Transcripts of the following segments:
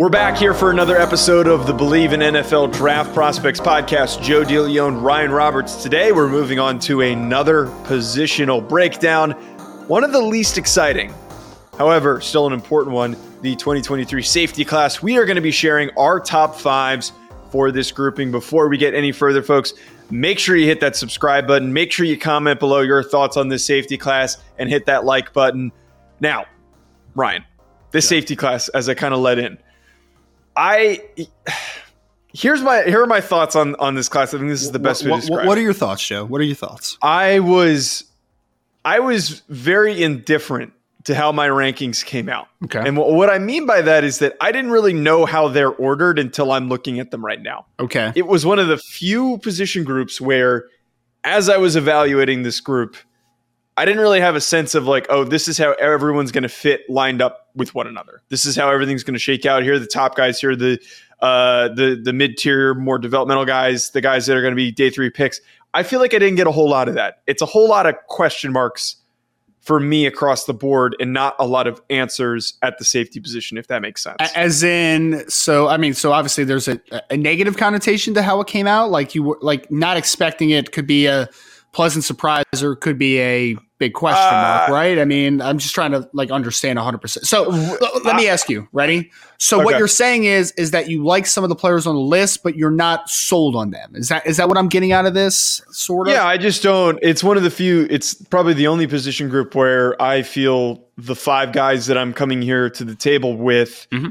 We're back here for another episode of the Bleav in NFL Draft Prospects podcast. Joe DeLeone, Ryan Roberts. Today, we're moving on to another positional breakdown, one of the least exciting, however, still an important one the 2023 safety class. We are going to be sharing our top fives for this grouping. Before we get any further, folks, make sure you hit that subscribe button. Make sure you comment below your thoughts on this safety class and hit that like button. Now, Ryan, this yeah. safety class, as I kind of let in, I here's my here are my thoughts on on this class. I think this is the best what, way to describe. What are your thoughts, Joe? What are your thoughts? I was I was very indifferent to how my rankings came out. Okay. And what I mean by that is that I didn't really know how they're ordered until I'm looking at them right now. Okay. It was one of the few position groups where as I was evaluating this group, I didn't really have a sense of like, oh, this is how everyone's going to fit lined up with one another. This is how everything's going to shake out. Here the top guys. Here the uh, the the mid tier, more developmental guys. The guys that are going to be day three picks. I feel like I didn't get a whole lot of that. It's a whole lot of question marks for me across the board, and not a lot of answers at the safety position. If that makes sense. As in, so I mean, so obviously there's a, a negative connotation to how it came out. Like you were like not expecting it could be a pleasant surprise or could be a big question mark, uh, right? I mean, I'm just trying to like understand 100%. So let me ask you, ready? So okay. what you're saying is is that you like some of the players on the list, but you're not sold on them. Is that is that what I'm getting out of this sort of? Yeah, I just don't. It's one of the few. It's probably the only position group where I feel the five guys that I'm coming here to the table with. Mm-hmm.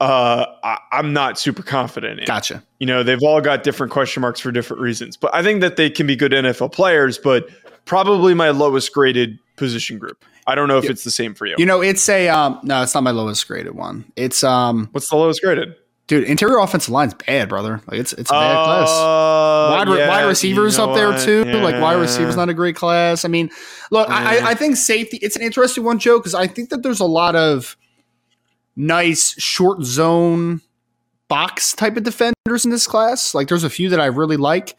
Uh, I, am not super confident in. Gotcha. You know, they've all got different question marks for different reasons, but I think that they can be good NFL players. But probably my lowest graded position group. I don't know if it's the same for you. You know, it's a um no, it's not my lowest graded one. It's um what's the lowest graded? Dude, interior offensive line's bad, brother. Like it's it's a bad uh, class. Wide, yeah, wide receivers you know up there what? too. Yeah. Like wide receivers not a great class. I mean, look, yeah. I, I think safety. It's an interesting one, Joe, because I think that there's a lot of nice short zone box type of defenders in this class. Like there's a few that I really like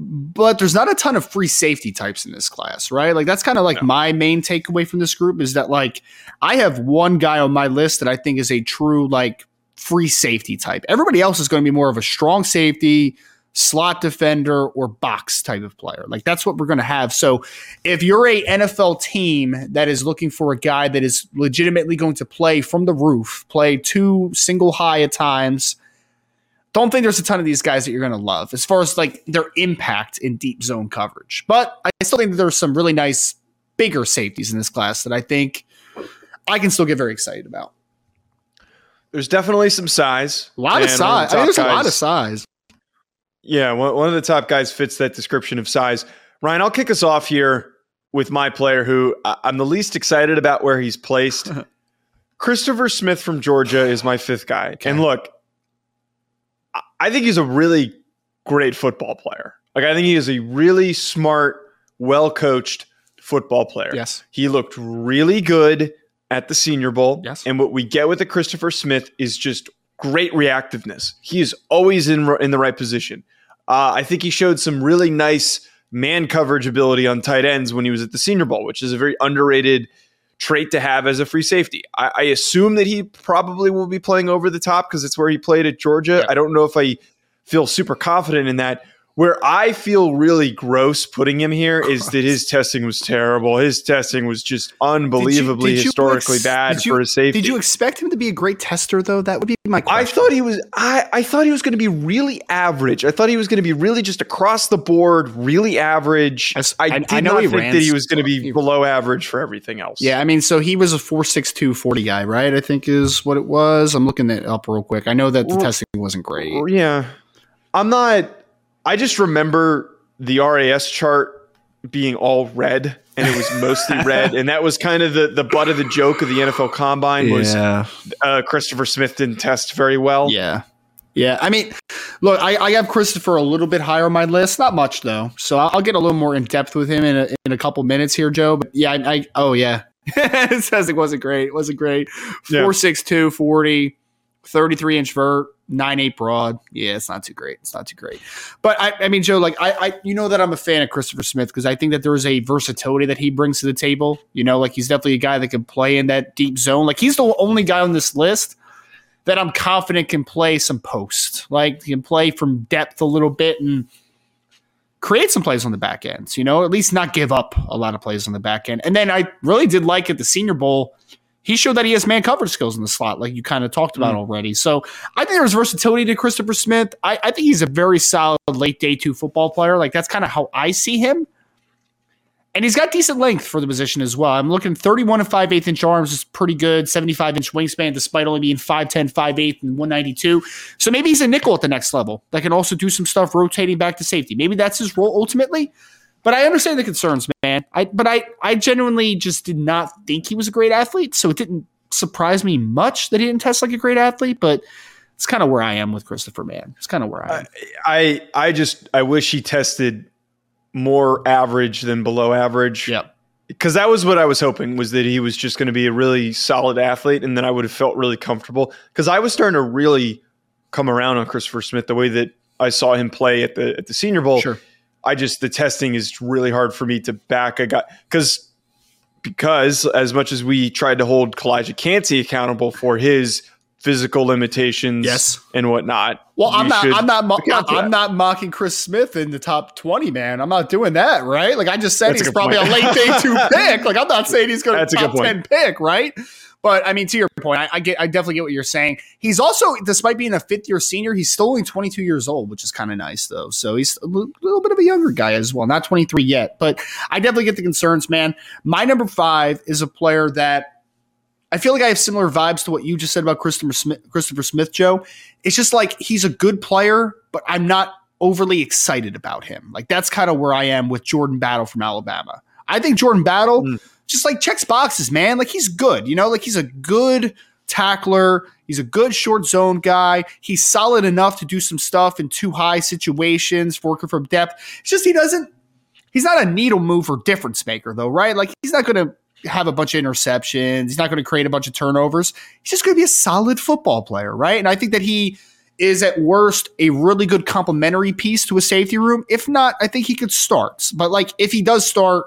but there's not a ton of free safety types in this class, right? Like that's kind of like no. my main takeaway from this group is that like I have one guy on my list that I think is a true like free safety type. Everybody else is going to be more of a strong safety, slot defender or box type of player. Like that's what we're going to have. So if you're a NFL team that is looking for a guy that is legitimately going to play from the roof, play two single high at times, don't think there's a ton of these guys that you're going to love as far as like their impact in deep zone coverage. But I still think there's some really nice bigger safeties in this class that I think I can still get very excited about. There's definitely some size. A lot of size. I mean, there's guys, a lot of size. Yeah, one of the top guys fits that description of size. Ryan, I'll kick us off here with my player who I'm the least excited about where he's placed. Christopher Smith from Georgia is my fifth guy. Okay. And look, I think he's a really great football player. Like I think he is a really smart, well coached football player. Yes. He looked really good at the Senior Bowl. Yes. And what we get with the Christopher Smith is just great reactiveness. He is always in in the right position. Uh, I think he showed some really nice man coverage ability on tight ends when he was at the Senior Bowl, which is a very underrated trait to have as a free safety. I, I assume that he probably will be playing over the top because it's where he played at Georgia. Yeah. I don't know if I feel super confident in that. Where I feel really gross putting him here is that his testing was terrible. His testing was just unbelievably did you, did historically ex- bad you, for a safety. Did you expect him to be a great tester though? That would be my question. I thought he was I, I thought he was going to be really average. I thought he was going to be really just across the board, really average. I, I, I did I not think that he was going to be below average for everything else. Yeah, I mean, so he was a 4'6", 40 guy, right? I think is what it was. I'm looking it up real quick. I know that the well, testing wasn't great. Yeah. I'm not I just remember the RAS chart being all red and it was mostly red and that was kind of the, the butt of the joke of the NFL combine was yeah. uh, Christopher Smith didn't test very well. Yeah. Yeah, I mean, look, I, I have Christopher a little bit higher on my list, not much though. So I'll, I'll get a little more in depth with him in a, in a couple minutes here, Joe. But yeah, I, I oh yeah, it says it wasn't great. It wasn't great. Yeah. 4'6", 40, 33 inch vert, nine eight broad. Yeah, it's not too great. It's not too great. But I, I mean, Joe, like I, I, you know that I'm a fan of Christopher Smith because I think that there is a versatility that he brings to the table. You know, like he's definitely a guy that can play in that deep zone. Like he's the only guy on this list that I'm confident can play some post. Like he can play from depth a little bit and create some plays on the back end. You know, at least not give up a lot of plays on the back end. And then I really did like at the Senior Bowl he showed that he has man coverage skills in the slot, like you kind of talked about mm. already. So I think there's versatility to Christopher Smith. I, I, think he's a very solid late day two football player. Like that's kind of how I see him. And he's got decent length for the position as well. I'm looking 31 and 5 8 inch arms is pretty good, 75 inch wingspan, despite only being 5'10, 5 8 and 192. So maybe he's a nickel at the next level that can also do some stuff rotating back to safety. Maybe that's his role ultimately. But I understand the concerns, man. I but I I genuinely just did not think he was a great athlete, so it didn't surprise me much that he didn't test like a great athlete. But it's kind of where I am with Christopher Mann. It's kind of where I am. I I just I wish he tested more average than below average. Yep. Because that was what I was hoping was that he was just going to be a really solid athlete, and then I would have felt really comfortable. Because I was starting to really come around on Christopher Smith the way that I saw him play at the at the Senior Bowl. Sure I just the testing is really hard for me to back a guy because because as much as we tried to hold Calijah Kancey accountable for his physical limitations yes. and whatnot. Well, I'm not I'm not mo- I'm not mocking Chris Smith in the top 20, man. I'm not doing that, right? Like I just said That's he's a probably point. a late day 2 pick. Like I'm not saying he's going to top 10 pick, right? But I mean, to your point, I, I, get, I definitely get what you're saying. He's also, despite being a fifth year senior, he's still only 22 years old, which is kind of nice, though. So he's a little, little bit of a younger guy as well, not 23 yet. But I definitely get the concerns, man. My number five is a player that I feel like I have similar vibes to what you just said about Christopher Smith, Christopher Smith, Joe. It's just like he's a good player, but I'm not overly excited about him. Like that's kind of where I am with Jordan Battle from Alabama. I think Jordan Battle. Mm just like checks boxes, man. Like he's good, you know, like he's a good tackler. He's a good short zone guy. He's solid enough to do some stuff in two high situations, working from depth. It's just he doesn't, he's not a needle mover difference maker, though, right? Like he's not going to have a bunch of interceptions. He's not going to create a bunch of turnovers. He's just going to be a solid football player, right? And I think that he is at worst a really good complementary piece to a safety room. If not, I think he could start. But like if he does start,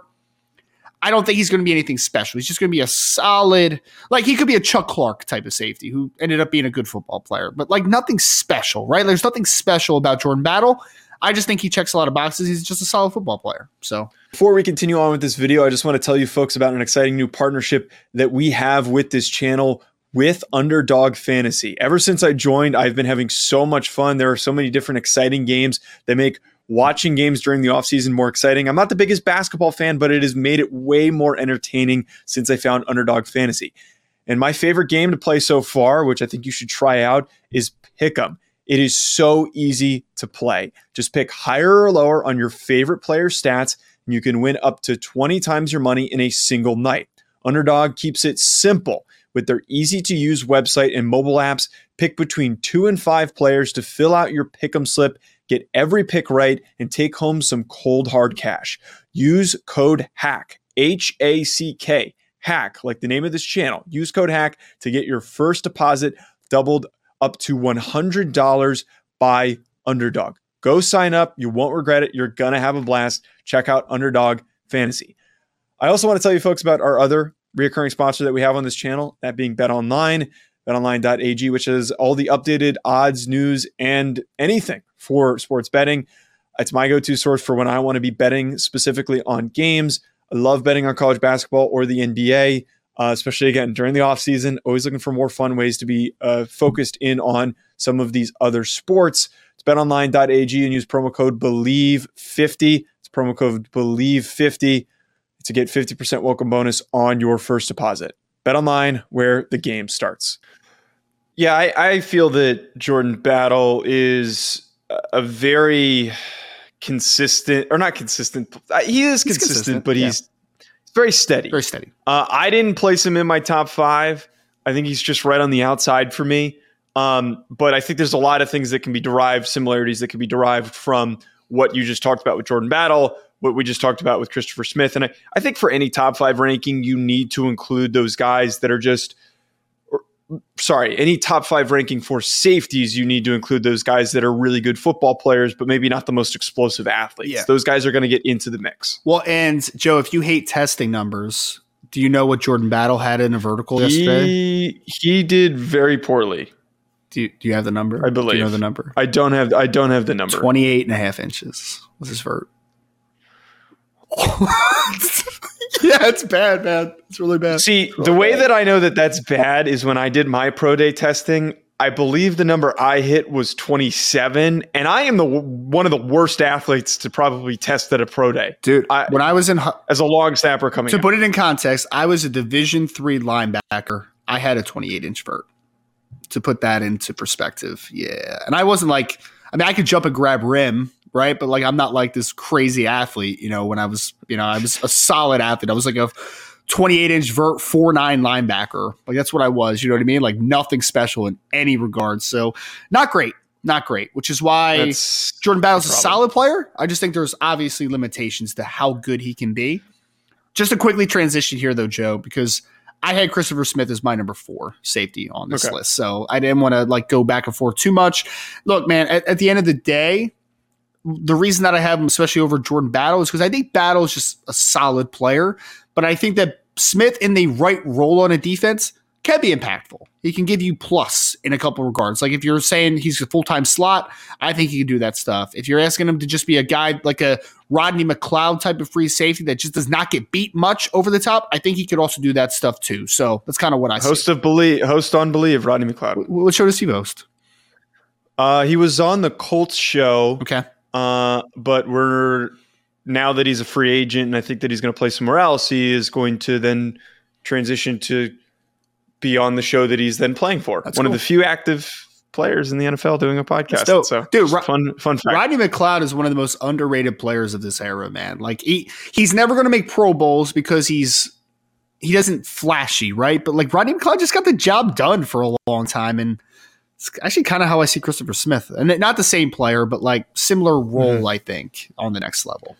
I don't think he's going to be anything special. He's just going to be a solid, like he could be a Chuck Clark type of safety who ended up being a good football player, but like nothing special, right? There's nothing special about Jordan Battle. I just think he checks a lot of boxes. He's just a solid football player. So, before we continue on with this video, I just want to tell you folks about an exciting new partnership that we have with this channel with Underdog Fantasy. Ever since I joined, I've been having so much fun. There are so many different exciting games that make watching games during the offseason more exciting. I'm not the biggest basketball fan, but it has made it way more entertaining since I found Underdog Fantasy. And my favorite game to play so far, which I think you should try out, is Pick'em. It is so easy to play. Just pick higher or lower on your favorite player stats, and you can win up to 20 times your money in a single night. Underdog keeps it simple with their easy to use website and mobile apps. Pick between two and five players to fill out your pick'em slip Get every pick right and take home some cold hard cash. Use code HACK, H A C K, HACK, like the name of this channel. Use code HACK to get your first deposit doubled up to $100 by Underdog. Go sign up. You won't regret it. You're going to have a blast. Check out Underdog Fantasy. I also want to tell you folks about our other reoccurring sponsor that we have on this channel, that being Bet Online betonline.ag, which has all the updated odds, news, and anything for sports betting. It's my go to source for when I want to be betting specifically on games. I love betting on college basketball or the NBA, uh, especially again during the offseason. Always looking for more fun ways to be uh, focused in on some of these other sports. It's betonline.ag and use promo code BELIEVE50. It's promo code BELIEVE50 to get 50% welcome bonus on your first deposit. Bet online where the game starts. Yeah, I, I feel that Jordan Battle is a very consistent, or not consistent. Uh, he is consistent, consistent but he's yeah. Very steady. Very steady. Uh, I didn't place him in my top five. I think he's just right on the outside for me. Um, but I think there's a lot of things that can be derived, similarities that can be derived from what you just talked about with Jordan Battle, what we just talked about with Christopher Smith. And I, I think for any top five ranking, you need to include those guys that are just – sorry, any top five ranking for safeties, you need to include those guys that are really good football players, but maybe not the most explosive athletes. Yeah. Those guys are going to get into the mix. Well, and Joe, if you hate testing numbers, do you know what Jordan Battle had in a vertical he, yesterday? He did very poorly. Do you, do you have the number? I believe. Do you know the number? I don't have I don't have the number. 28 and a half inches was his vert. yeah, it's bad, man. It's really bad. See, really the way bad. that I know that that's bad is when I did my pro day testing. I believe the number I hit was 27, and I am the one of the worst athletes to probably test at a pro day, dude. I, when I was in as a long snapper coming to put it in context, I was a Division three linebacker. I had a 28 inch vert. To put that into perspective, yeah, and I wasn't like, I mean, I could jump and grab rim, right? But like I'm not like this crazy athlete, you know, when I was, you know, I was a solid athlete. I was like a 28 inch vert, 4 9 linebacker. Like that's what I was, you know what I mean? Like nothing special in any regard. So not great. Not great, which is why that's Jordan Battle's a solid player. I just think there's obviously limitations to how good he can be. Just to quickly transition here, though, Joe, because I had Christopher Smith as my number four safety on this okay. list. So I didn't want to like go back and forth too much. Look, man, at, at the end of the day, the reason that I have him, especially over Jordan Battle, is because I think Battle is just a solid player. But I think that Smith in the right role on a defense can be impactful. He can give you plus in a couple regards. Like if you're saying he's a full time slot, I think he can do that stuff. If you're asking him to just be a guy like a Rodney McLeod type of free safety that just does not get beat much over the top, I think he could also do that stuff too. So that's kind of what I host see. of believe host on believe Rodney McLeod. What show does he host? Uh, he was on the Colts show. Okay. Uh, but we're now that he's a free agent and I think that he's going to play somewhere else, he is going to then transition to be on the show that he's then playing for. That's One cool. of the few active players in the NFL doing a podcast. So, dude, fun, fun fact. Rodney McLeod is one of the most underrated players of this era, man. Like he, he's never going to make Pro Bowls because he's he doesn't flashy, right? But like Rodney McLeod just got the job done for a long time, and it's actually kind of how I see Christopher Smith, and not the same player, but like similar role, mm-hmm. I think, on the next level.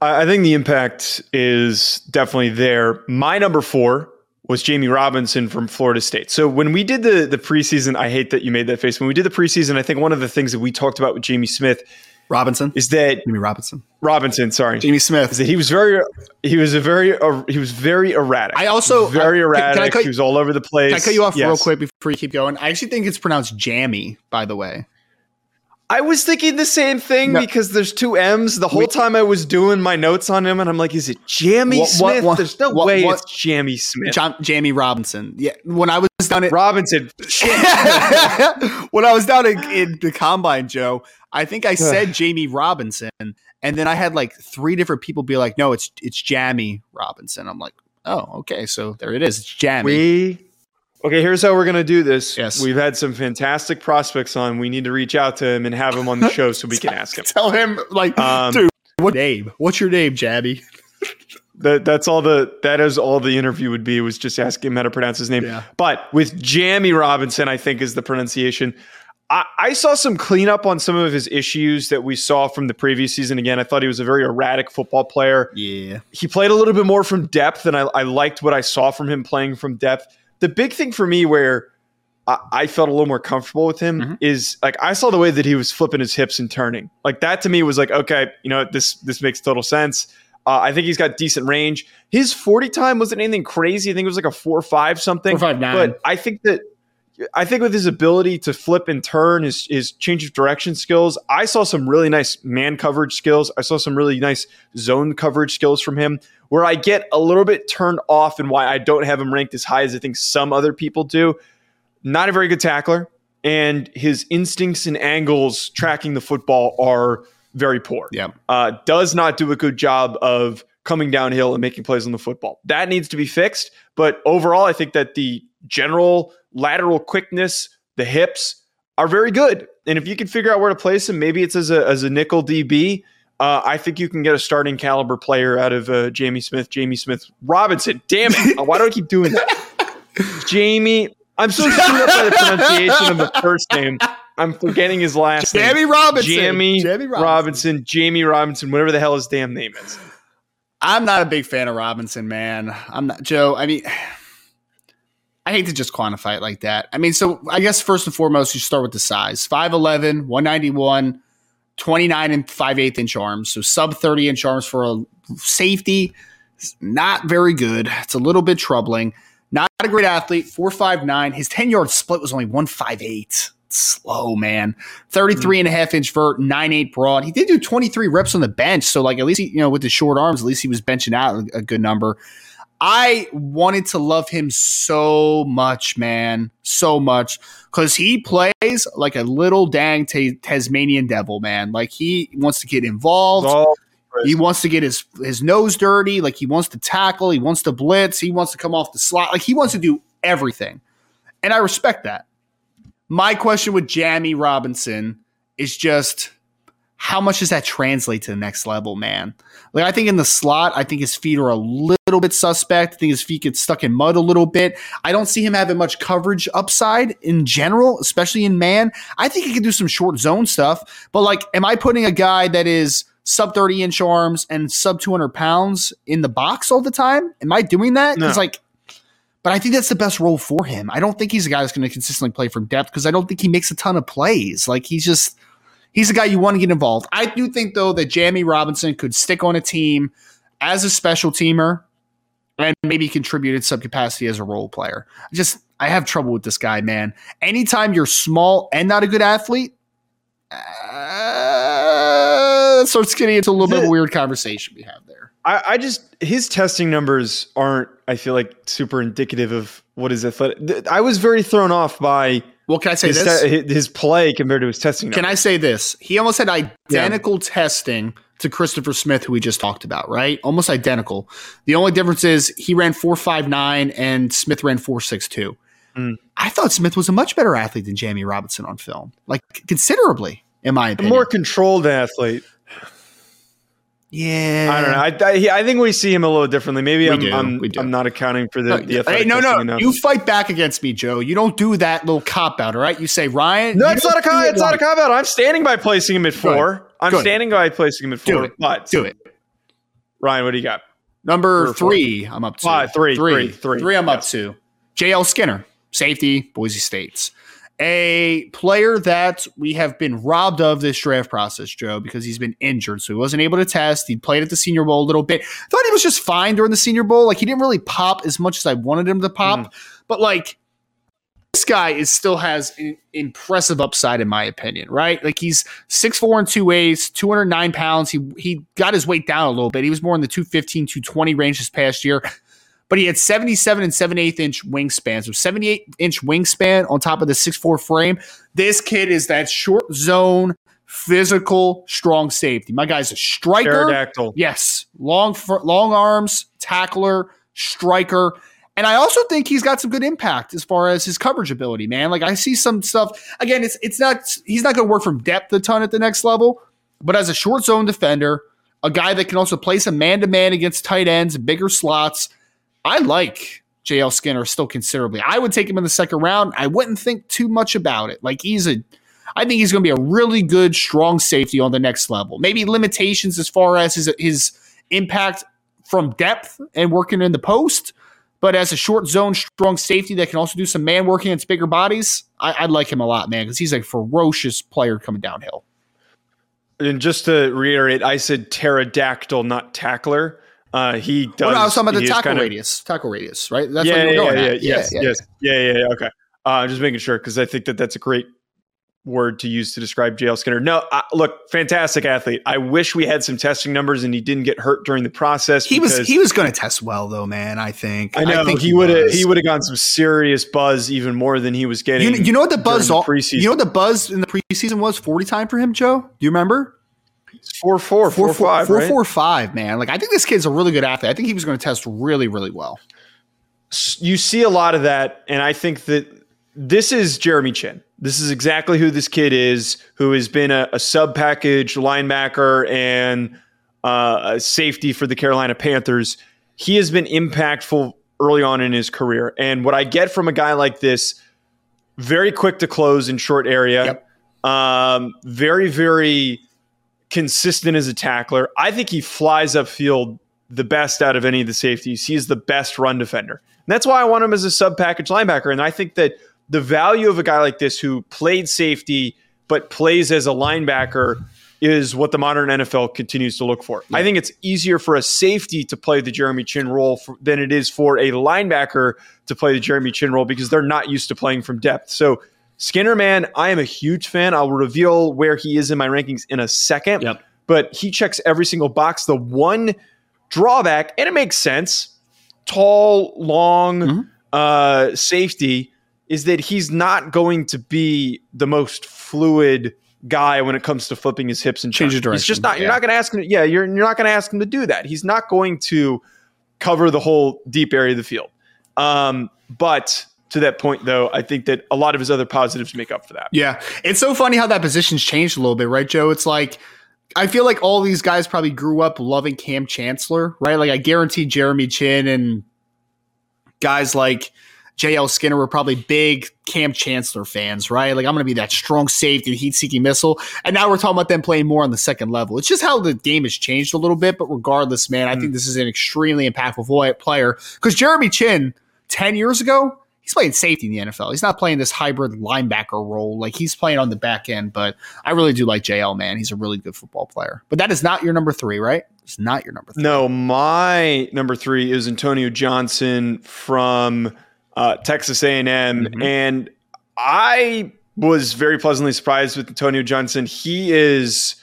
I think the impact is definitely there. My number four was Jamie Robinson from Florida State. So when we did the the preseason, I hate that you made that face. When we did the preseason, I think one of the things that we talked about with Jamie Smith Robinson is that Jamie Robinson Robinson, sorry, Jamie Smith is that he was very he was a very uh, he was very erratic. I also very I, erratic. Can I cut, he was all over the place. Can I cut you off yes. real quick before you keep going? I actually think it's pronounced Jammy, by the way. I was thinking the same thing no. because there's two M's. The whole Wait. time I was doing my notes on him, and I'm like, is it Jamie what, Smith? What, there's no what, way it's Jamie Smith. John, Jamie Robinson. Yeah. When I was down at Robinson. when I was down in, in the combine, Joe, I think I said Jamie Robinson, and then I had like three different people be like, "No, it's it's Jamie Robinson." I'm like, "Oh, okay, so there it is. It's Jamie." We Okay, here's how we're gonna do this. Yes. We've had some fantastic prospects on. We need to reach out to him and have him on the show so we can ask him. Tell him like um, dude, what name? What's your name, Jabby? that that's all the that is all the interview would be was just asking him how to pronounce his name. Yeah. But with Jamie Robinson, I think is the pronunciation. I, I, saw some cleanup on some of his issues that we saw from the previous season. Again, I thought he was a very erratic football player. Yeah. He played a little bit more from depth, and I, I liked what I saw from him playing from depth the big thing for me where I, I felt a little more comfortable with him mm-hmm. is like I saw the way that he was flipping his hips and turning. Like that to me was like, okay, you know, this this makes total sense. Uh, I think he's got decent range. His 40 time wasn't anything crazy. I think it was like a four or five something. Four, five, nine. But I think that I think with his ability to flip and turn, his his change of direction skills, I saw some really nice man coverage skills. I saw some really nice zone coverage skills from him where I get a little bit turned off and why I don't have him ranked as high as I think some other people do. Not a very good tackler, and his instincts and angles tracking the football are very poor. Yeah. Uh, does not do a good job of coming downhill and making plays on the football. That needs to be fixed. But overall, I think that the general lateral quickness, the hips are very good. And if you can figure out where to place him, maybe it's as a, as a nickel DB, uh, I think you can get a starting caliber player out of uh, Jamie Smith, Jamie Smith Robinson. Damn it. Why do I keep doing that? Jamie I'm so screwed up by the pronunciation of the first name. I'm forgetting his last Jamie name. Robinson. Jamie, Jamie Robinson. Robinson. Jamie Robinson, whatever the hell his damn name is. I'm not a big fan of Robinson, man. I'm not Joe. I mean, I hate to just quantify it like that. I mean, so I guess first and foremost, you start with the size 5'11, 191, 29 and 5 8 inch arms. So sub 30 inch arms for a safety. Not very good. It's a little bit troubling. Not a great athlete. 4'5'9. His 10 yard split was only 158 slow, man. 33 mm. and a half inch vert, 9'8 broad. He did do 23 reps on the bench. So, like, at least, he, you know, with the short arms, at least he was benching out a good number. I wanted to love him so much, man. So much. Because he plays like a little dang t- Tasmanian devil, man. Like, he wants to get involved. Oh, He wants to get his his nose dirty. Like he wants to tackle. He wants to blitz. He wants to come off the slot. Like he wants to do everything, and I respect that. My question with Jamie Robinson is just how much does that translate to the next level, man? Like I think in the slot, I think his feet are a little bit suspect. I think his feet get stuck in mud a little bit. I don't see him having much coverage upside in general, especially in man. I think he can do some short zone stuff, but like, am I putting a guy that is sub 30 inch arms and sub 200 pounds in the box all the time? Am I doing that? Because No. like, but I think that's the best role for him. I don't think he's a guy that's going to consistently play from depth because I don't think he makes a ton of plays. Like he's just he's a guy you want to get involved. I do think though that Jamie Robinson could stick on a team as a special teamer and maybe contribute in some capacity as a role player. I just I have trouble with this guy, man. Anytime you're small and not a good athlete, uh, it starts getting into a little bit of a weird conversation we have there. I, I just his testing numbers aren't. I feel like super indicative of what is athletic. I was very thrown off by Well, can I say his, this? te- his play compared to his testing. Can I say this? He almost had identical testing to Christopher Smith, who we just talked about, right? Almost identical. The only difference is he ran 4.59 and Smith ran 4.62. Mm. I thought Smith was a much better athlete than Jamie Robinson on film, like considerably, in my A opinion. more controlled athlete? Yeah. I don't know. I, I, I think we see him a little differently. Maybe We I'm do, I'm. I'm not accounting for the, the Hey, no, no, enough. you fight back against me, Joe. You don't do that little cop out, all right? You say Ryan. No, it's don't a cop. It's not a cop out. I'm standing by placing him at four. I'm Good. standing by placing him at four. Do it. But Do it. Ryan, what do you got? Number Three four? I'm up to. Five, three, three, three, three. Three, I'm up to. JL Skinner, safety, Boise States. A player that we have been robbed of this draft process, Joe, because he's been injured. So he wasn't able to test. He played at the Senior Bowl a little bit. Thought he was just fine during the Senior Bowl. Like he didn't really pop as much as I wanted him to pop. Mm. But like this guy is still has an impressive upside in my opinion, right? Like he's 6'4 and 2 eighths, 209 pounds. He he got his weight down a little bit. He was more in the 215, 220 range this past year. But he had 77 and 7 8 inch wingspan. So 78 inch wingspan on top of the 6'4 frame. This kid is that short zone, physical, strong safety. My guy's a striker. Pterodactyl. Yes, long long arms, tackler, striker, and I also think he's got some good impact as far as his coverage ability. Man, like I see some stuff. Again, it's it's not he's not going to work from depth a ton at the next level, but as a short zone defender, a guy that can also play some man to man against tight ends, bigger slots. I like JL Skinner still considerably. I would take him in the second round. I wouldn't think too much about it. Like he's a I think he's going to be a really good, strong safety on the next level. Maybe limitations as far as his his impact from depth and working in the post, but as a short zone, strong safety that can also do some man working against bigger bodies, I, I like him a lot, man, because he's a ferocious player coming downhill. And just to reiterate, I said pterodactyl, not tackler. Uh, he does. Well, no, I was talking about the he tackle kind of- radius. Tackle radius, right? That's yeah, what yeah, you were going yeah, at. yeah, yes, yeah, yes, yeah, yeah, yeah. Okay, uh, I'm just making sure because I think that that's a great word to use to describe JL Skinner. No, uh, look, fantastic athlete. I wish we had some testing numbers and he didn't get hurt during the process. He was he was going to test well though, man. I think. I know think he would have he would have gotten some serious buzz even more than he was getting. You, you know what the buzz? All, the preseason. you know what the buzz in the preseason was? Forty time for him, Joe. Do you remember? Four four four five four, right? four, five, man. Like I think this kid's a really good athlete. I think he was going to test really, really well. you see a lot of that, and I think that this is Jeremy Chinn. This is exactly who this kid is, who has been a, a sub package linebacker and uh, a safety for the Carolina Panthers. He has been impactful early on in his career, and what I get from a guy like this, very quick to close in short area. Yep. Um, very, very consistent as a tackler. I think he flies upfield the best out of any of the safeties. He's the best run defender. And that's why I want him as a sub package linebacker. And I think that the value of a guy like this who played safety but plays as a linebacker is what the modern NFL continues to look for. Yeah. I think it's easier for a safety to play the Jeremy Chinn role for, than it is for a linebacker to play the Jeremy Chinn role because they're not used to playing from depth. So Skinner, man, I am a huge fan. I'll reveal where he is in my rankings in a second. Yep. But he checks every single box. The one drawback, and it makes sense, tall, long mm-hmm. uh, safety, is that he's not going to be the most fluid guy when it comes to flipping his hips and change direction. He's just not. You're yeah. not going to ask him. Yeah, you're you're not going to ask him to do that. He's not going to cover the whole deep area of the field. Um, but to that point, though, I think that a lot of his other positives make up for that. Yeah. It's so funny how that position's changed a little bit, right, Joe? It's like, I feel like all these guys probably grew up loving Kam Chancellor, right? Like, I guarantee Jeremy Chinn and guys like JL Skinner were probably big Kam Chancellor fans, right? Like, I'm going to be that strong safety, heat seeking missile. And now we're talking about them playing more on the second level. It's just how the game has changed a little bit. But regardless, man, I mm. think this is an extremely impactful player because Jeremy Chinn, 10 years ago, he's playing safety in the NFL. He's not playing this hybrid linebacker role. Like he's playing on the back end, but I really do like JL, man. He's a really good football player. But that is not your number three, right? It's not your number three. No, my number three is Antonio Johnson from uh, Texas A&M. Mm-hmm. And I was very pleasantly surprised with Antonio Johnson. He is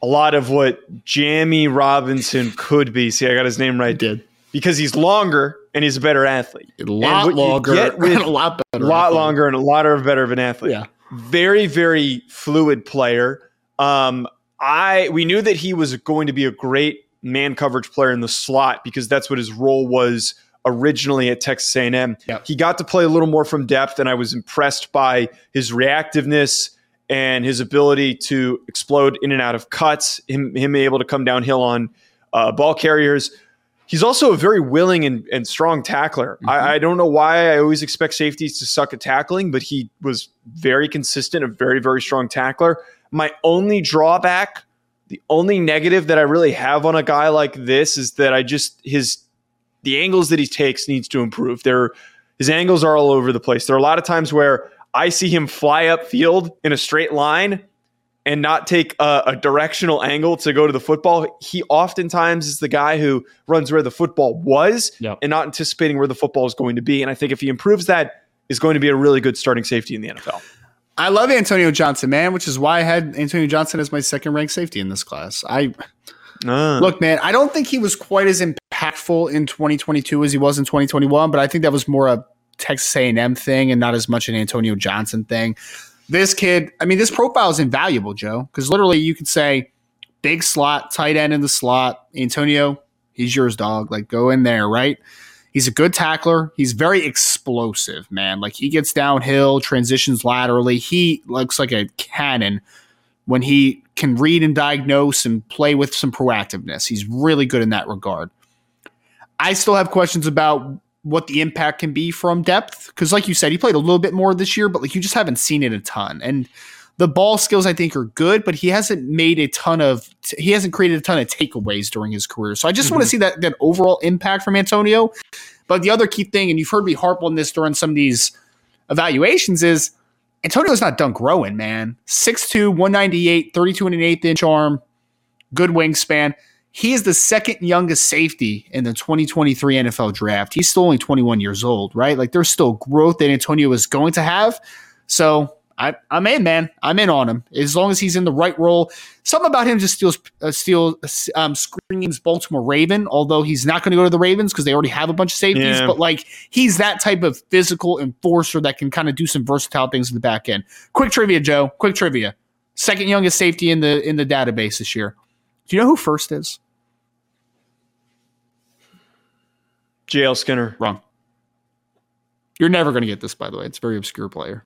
a lot of what Jammie Robinson could be. See, I got his name right. Did. Because he's longer and he's a better athlete. A lot longer, with, a lot better, a lot athlete. longer, and a lot of better of an athlete. Yeah, very very fluid player. Um, I we knew that he was going to be a great man coverage player in the slot because that's what his role was originally at Texas A&M. Yep. He got to play a little more from depth, and I was impressed by his reactiveness and his ability to explode in and out of cuts. Him him able to come downhill on uh, ball carriers. He's also a very willing and, and strong tackler. Mm-hmm. I, I, don't know why I always expect safeties to suck at tackling, but he was very consistent, a very, very strong tackler. My only drawback, the only negative that I really have on a guy like this is that I just his the angles that he takes needs to improve. There his angles are all over the place. There are a lot of times where I see him fly up field in a straight line and not take a, a, directional angle to go to the football. He oftentimes is the guy who runs where the football was yep. and not anticipating where the football is going to be. And I think if he improves that, is going to be a really good starting safety in the NFL. I love Antonio Johnson, man, which is why I had Antonio Johnson as my second ranked safety in this class. I uh. look, man, I don't think he was quite as impactful in 2022 as he was in 2021, but I think that was more a Texas A&M thing and not as much an Antonio Johnson thing this kid, I mean, this profile is invaluable, Joe, because literally you could say big slot, tight end in the slot. Antonio, he's yours, dog. Like, go in there, right? He's a good tackler. He's very explosive, man. Like, he gets downhill, transitions laterally. He looks like a cannon when he can read and diagnose and play with some proactiveness. He's really good in that regard. I still have questions about what the impact can be from depth. Because, like you said, he played a little bit more this year, but like you just haven't seen it a ton. And the ball skills, I think, are good, but he hasn't made a ton of he hasn't created a ton of takeaways during his career. So I just mm-hmm. want to see that that overall impact from Antonio. But the other key thing, and you've heard me harp on this during some of these evaluations, is Antonio's not done growing, man. 6'2, 198, 32 and an eighth inch arm, good wingspan. He is the second youngest safety in the 2023 NFL draft. He's still only 21 years old, right? Like there's still growth that Antonio is going to have. So I, am in, man. I'm in on him as long as he's in the right role. Something about him just steals, uh, steals, um, screams Baltimore Raven. Although he's not going to go to the Ravens because they already have a bunch of safeties. Yeah. But like he's that type of physical enforcer that can kind of do some versatile things in the back end. Quick trivia, Joe. Quick trivia. Second youngest safety in the in the database this year. Do you know who first is? JL Skinner. Wrong. You're never going to get this, by the way. It's a very obscure player.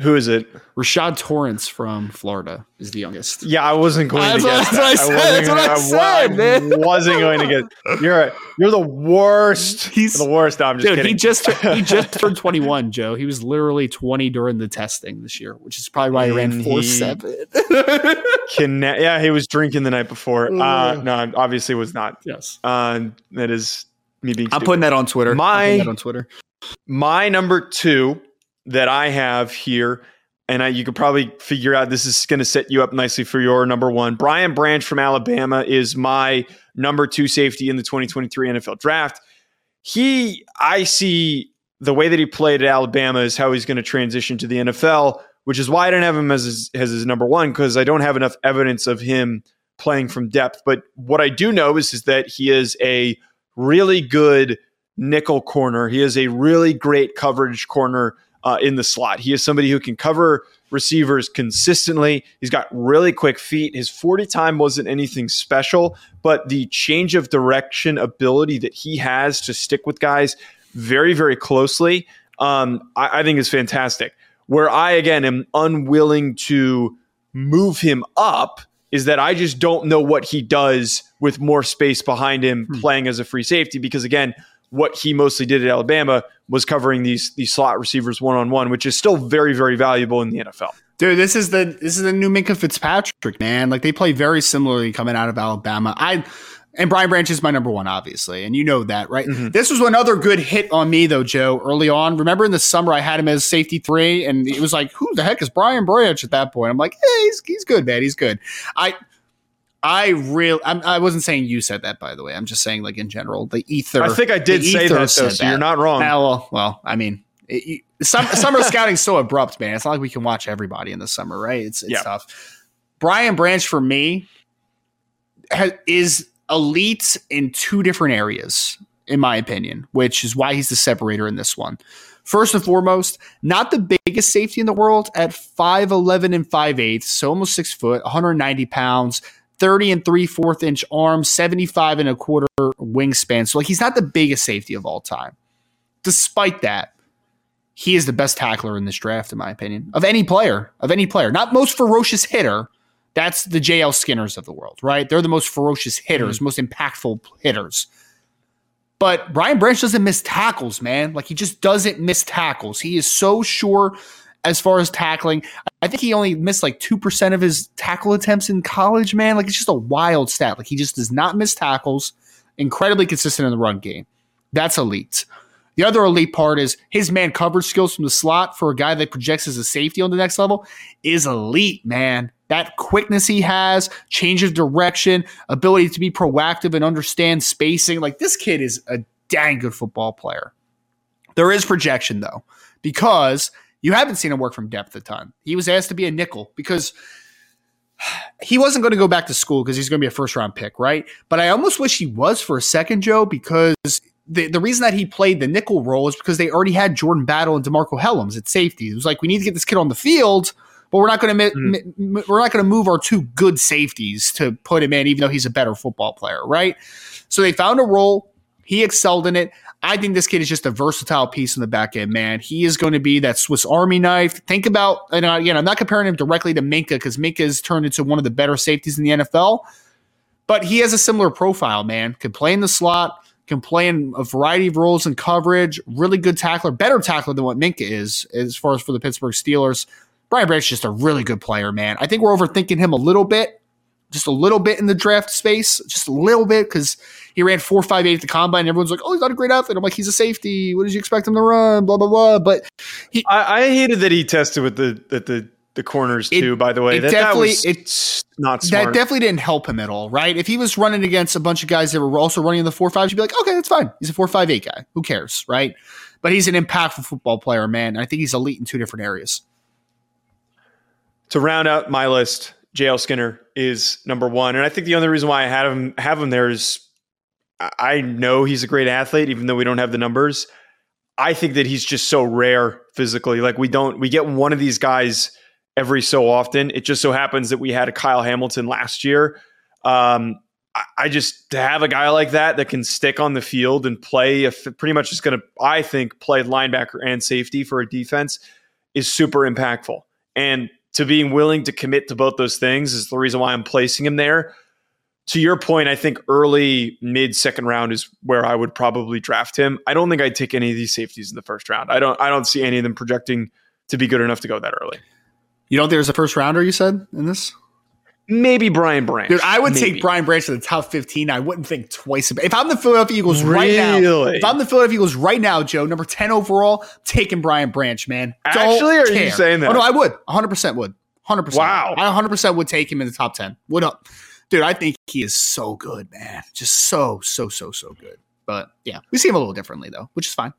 Who is it? Rashad Torrence from Florida is the youngest. Yeah, I wasn't going that's to get. What, that's what I said. That's what I, said, man. I wasn't going to get. You're you're the worst. He's the worst. No, I'm just dude, kidding. He just he just turned 21, Joe. He was literally 20 during the testing this year, which is probably why he ran four he seven. can yeah, he was drinking the night before. Uh, no, obviously was not. Yes, uh, that is me being. I'm putting that on Twitter. My on Twitter. My number two that I have here, and I, you could probably figure out this is going to set you up nicely for your number one. Brian Branch from Alabama is my number two safety in the 2023 NFL draft. He, I see the way that he played at Alabama is how he's going to transition to the NFL, which is why I didn't have him as his, as his number one because I don't have enough evidence of him playing from depth. But what I do know is, is that he is a really good nickel corner. He is a really great coverage corner uh, in the slot. He is somebody who can cover receivers consistently. He's got really quick feet. His 40 time wasn't anything special, but the change of direction ability that he has to stick with guys very, very closely, um, I, I think is fantastic. Where I, again, am unwilling to move him up is that I just don't know what he does with more space behind him hmm. playing as a free safety because, again, what he mostly did at Alabama was covering these these slot receivers one on one, which is still very very valuable in the NFL. Dude, this is the this is the new Minkah Fitzpatrick, man. Like they play very similarly coming out of Alabama. I and Brian Branch is my number one, obviously, and you know that, right? Mm-hmm. This was another good hit on me, though, Joe. Early on, remember in the summer I had him as safety three, and it was like, who the heck is Brian Branch at that point? I'm like, hey, he's he's good, man, he's good. I I real I wasn't saying you said that by the way. I'm just saying like in general the ether. I think I did say that though, so that. you're not wrong. well, well, I mean, it, you, some, summer scouting's so abrupt, man. It's not like we can watch everybody in the summer, right? It's it's yeah. tough. Brian Branch for me has, is elite in two different areas, in my opinion, which is why he's the separator in this one. First and foremost, not the biggest safety in the world at 5'11 and 5 8 so almost six foot, 190 pounds 30 and three fourth inch arms, 75 and a quarter wingspan. So like he's not the biggest safety of all time. Despite that, he is the best tackler in this draft, in my opinion, of any player, of any player. Not most ferocious hitter. That's the JL Skinners of the world, right? They're the most ferocious hitters, mm-hmm. most impactful hitters. But Brian Branch doesn't miss tackles, man. Like he just doesn't miss tackles. He is so sure as far as tackling. I think he only missed like 2% of his tackle attempts in college, man. Like it's just a wild stat. Like he just does not miss tackles, incredibly consistent in the run game. That's elite. The other elite part is his man coverage skills from the slot for a guy that projects as a safety on the next level is elite, man. That quickness he has, change of direction, ability to be proactive and understand spacing. Like this kid is a dang good football player. There is projection though, because you haven't seen him work from depth a ton. He was asked to be a nickel because he wasn't going to go back to school because he's going to be a first round pick, right? But I almost wish he was for a second, Joe, because the, the reason that he played the nickel role is because they already had Jordan Battle and DeMarco Hellams at safety. It was like we need to get this kid on the field, but we're not going to mm. m- we're not going to move our two good safeties to put him in, even though he's a better football player, right? So they found a role. He excelled in it. I think this kid is just a versatile piece in the back end, man. He is going to be that Swiss Army knife. Think about, and again, I'm not comparing him directly to Minkah because Minkah has turned into one of the better safeties in the NFL, but he has a similar profile, man. Can play in the slot, can play in a variety of roles and coverage. Really good tackler, better tackler than what Minkah is as far as for the Pittsburgh Steelers. Brian Branch is just a really good player, man. I think we're overthinking him a little bit just a little bit in the draft space, just a little bit, because he ran four five eight at the combine. everyone's like, "Oh, he's not a great athlete." I'm like, "He's a safety. What did you expect him to run?" Blah blah blah. But he, I, I hated that he tested with the at the the corners it, too. By the way, that, definitely that it's not smart. That definitely didn't help him at all, right? If he was running against a bunch of guys that were also running in the four fives, you'd be like, "Okay, that's fine. He's a four five eight guy. Who cares, right?" But he's an impactful football player, man. I think he's elite in two different areas. To round out my list, JL Skinner is number one, and I think the only reason why I have him have him there is I know he's a great athlete, even though we don't have the numbers. I think that he's just so rare physically. Like we don't we get one of these guys every so often. It just so happens that we had a Kyle Hamilton last year. Um, I just to have a guy like that that can stick on the field and play, if pretty much is going to, I think, play linebacker and safety for a defense is super impactful. And to being willing to commit to both those things is the reason why I'm placing him there. To your point, I think early mid second round is where I would probably draft him. I don't think I'd take any of these safeties in the first round. I don't I don't see any of them projecting to be good enough to go that early. You don't think there's a first rounder you said in this? Maybe Brian Branch. Dude, I would Maybe. take Brian Branch to the top 15. I wouldn't think twice about If I'm the Philadelphia Eagles really? right now, if I'm the Philadelphia Eagles right now, Joe, number 10 overall, taking Brian Branch, man. Don't Actually, are care. you saying that? Oh, no, I would. 100% would. 100%. Wow. I 100% would take him in the top 10. Would up. Dude, I think he is so good, man. Just so, so, so, so good. But yeah, we see him a little differently, though, which is fine.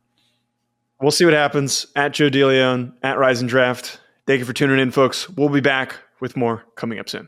We'll see what happens at Joe DeLeone, at Rise and Draft. Thank you for tuning in, folks. We'll be back with more coming up soon.